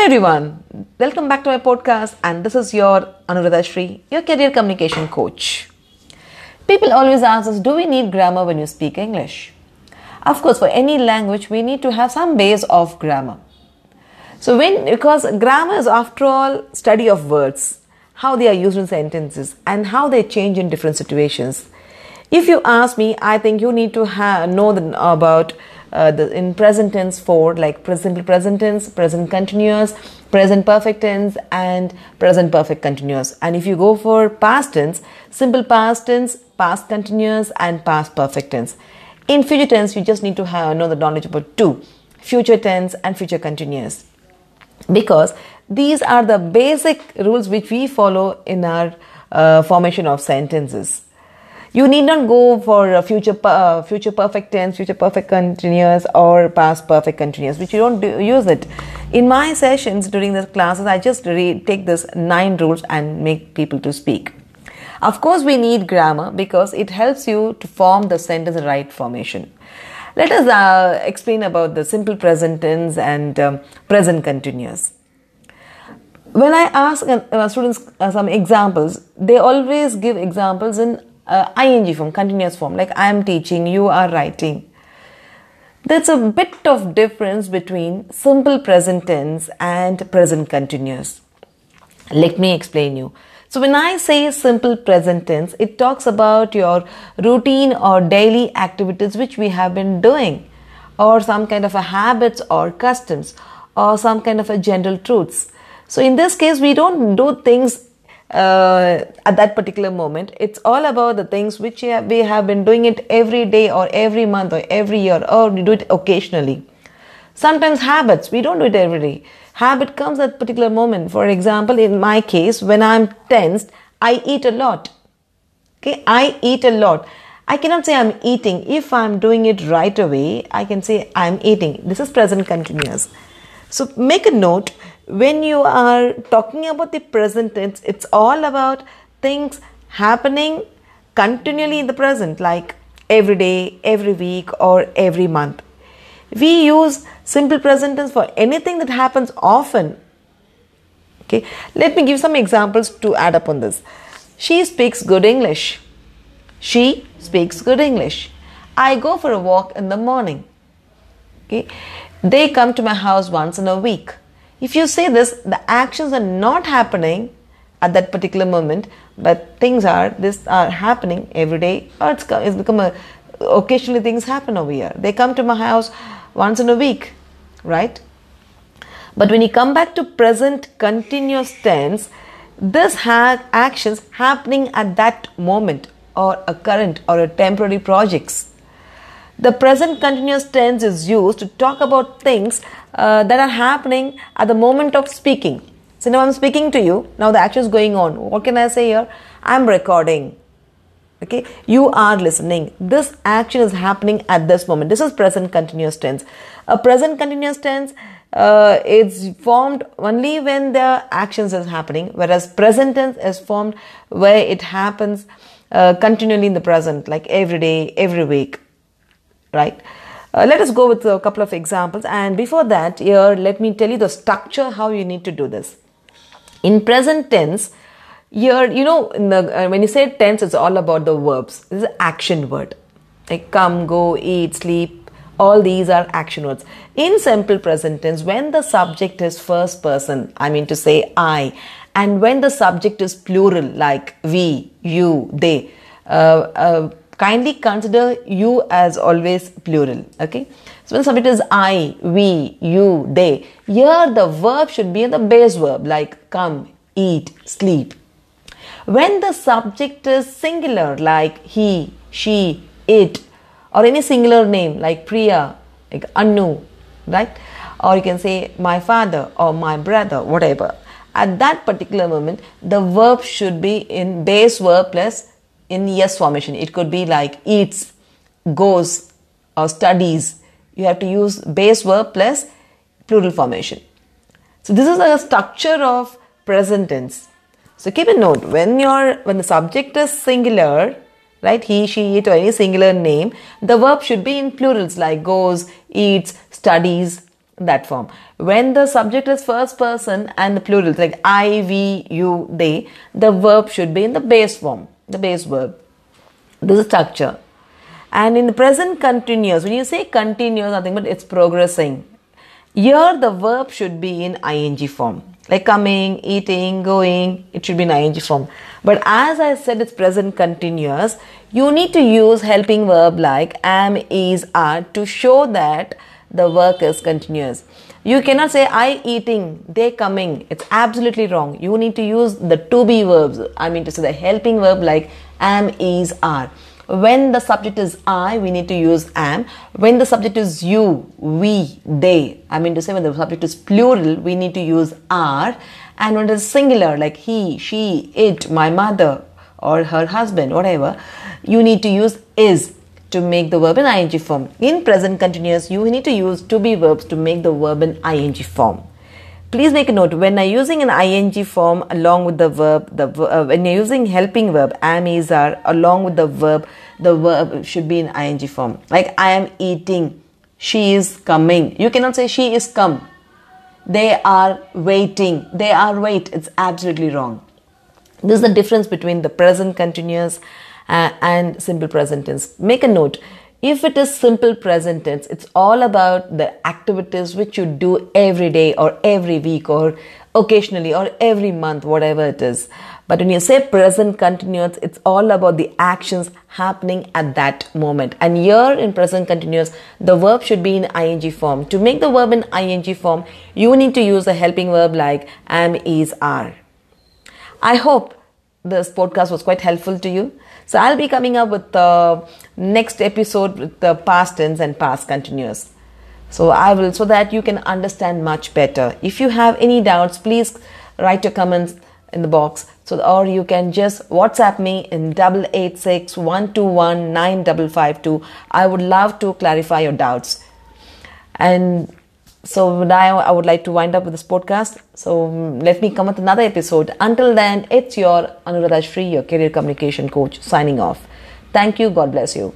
Hello everyone, welcome back to my podcast, and this is your Anuradha Shri, your career communication coach. People always ask us, do we need grammar when you speak English? Of course, for any language, we need to have some base of grammar. So when because grammar is after all study of words, how they are used in sentences, and how they change in different situations. If you ask me, I think you need to know the, about uh, the, in present tense for like simple present tense, present continuous, present perfect tense, and present perfect continuous. And if you go for past tense, simple past tense, past continuous, and past perfect tense. In future tense, you just need to have know the knowledge about two future tense and future continuous because these are the basic rules which we follow in our uh, formation of sentences you need not go for future uh, future perfect tense future perfect continuous or past perfect continuous which you don't do, use it. In my sessions during the classes i just re- take this nine rules and make people to speak. Of course we need grammar because it helps you to form the sentence right formation. Let us uh, explain about the simple present tense and um, present continuous. When I ask uh, students uh, some examples, they always give examples in uh, ing form, continuous form, like I am teaching, you are writing. There's a bit of difference between simple present tense and present continuous. Let me explain you. So when I say simple present tense, it talks about your routine or daily activities which we have been doing or some kind of a habits or customs or some kind of a general truths. So in this case, we don't do things uh, at that particular moment. It's all about the things which we have been doing it every day or every month or every year or we do it occasionally. Sometimes habits, we don't do it every day. Habit comes at particular moment. For example, in my case, when I'm tensed, I eat a lot. Okay, I eat a lot. I cannot say I'm eating. If I'm doing it right away, I can say I'm eating. This is present continuous. So make a note when you are talking about the present tense, it's all about things happening continually in the present, like every day, every week, or every month. We use simple present tense for anything that happens often. Okay, let me give some examples to add up on this. She speaks good English. She speaks good English. I go for a walk in the morning. Okay, they come to my house once in a week. If you say this, the actions are not happening at that particular moment, but things are this are happening every day, or it's, it's become a occasionally things happen over here. They come to my house once in a week, right? But when you come back to present continuous tense, this ha- actions happening at that moment or a current or a temporary projects the present continuous tense is used to talk about things uh, that are happening at the moment of speaking. So now I'm speaking to you. Now the action is going on. What can I say here? I'm recording. Okay, you are listening. This action is happening at this moment. This is present continuous tense. A present continuous tense uh, is formed only when the actions is happening, whereas present tense is formed where it happens uh, continually in the present, like every day, every week right? Uh, let us go with a couple of examples. And before that, here, let me tell you the structure how you need to do this. In present tense, here, you know, the, uh, when you say tense, it's all about the verbs. This is action word. Like come, go, eat, sleep. All these are action words. In simple present tense, when the subject is first person, I mean to say I, and when the subject is plural, like we, you, they, uh, uh kindly consider you as always plural okay? So when subject is i we you they here the verb should be in the base verb like come eat sleep. When the subject is singular like he she it or any singular name like priya like anu right? Or you can say my father or my brother whatever. At that particular moment the verb should be in base verb plus in yes formation. It could be like eats, goes, or studies. You have to use base verb plus plural formation. So this is a structure of present tense. So keep a note when you're when the subject is singular, right? He, she, it, or any singular name, the verb should be in plurals like goes, eats, studies, that form. When the subject is first person and the plural, like I, we, you, they, the verb should be in the base form, the base verb. This is structure. And in the present continuous, when you say continuous, nothing but it's progressing. Here the verb should be in ing form. Like coming, eating, going, it should be in ing form. But as I said, it's present continuous. You need to use helping verb like am, is, are to show that the work is continuous. You cannot say I eating, they coming. It's absolutely wrong. You need to use the to be verbs. I mean to say the helping verb like am, is, are. When the subject is I, we need to use am. When the subject is you, we, they. I mean to say when the subject is plural, we need to use are. And when it is singular, like he, she, it, my mother, or her husband, whatever, you need to use is to make the verb in ing form. In present continuous, you need to use to be verbs to make the verb in ing form. Please make a note when I'm using an ing form along with the verb, the uh, when you're using helping verb am is are along with the verb, the verb should be in ing form. Like I am eating, she is coming. You cannot say she is come. They are waiting. They are wait. It's absolutely wrong. This is the difference between the present continuous uh, and simple present tense. Make a note if it is simple present tense, it's all about the activities which you do every day or every week or occasionally or every month, whatever it is. But when you say present continuous, it's all about the actions happening at that moment. And here in present continuous, the verb should be in ing form. To make the verb in ing form, you need to use a helping verb like am, is, are. I hope this podcast was quite helpful to you. So I'll be coming up with the next episode with the past tense and past continuous. So I will so that you can understand much better. If you have any doubts, please write your comments in the box. So or you can just WhatsApp me in double eight six one two one nine double five two. I would love to clarify your doubts. And so now I would like to wind up with this podcast. So let me come with another episode. Until then, it's your Anuradha Shri, your career communication coach, signing off. Thank you. God bless you.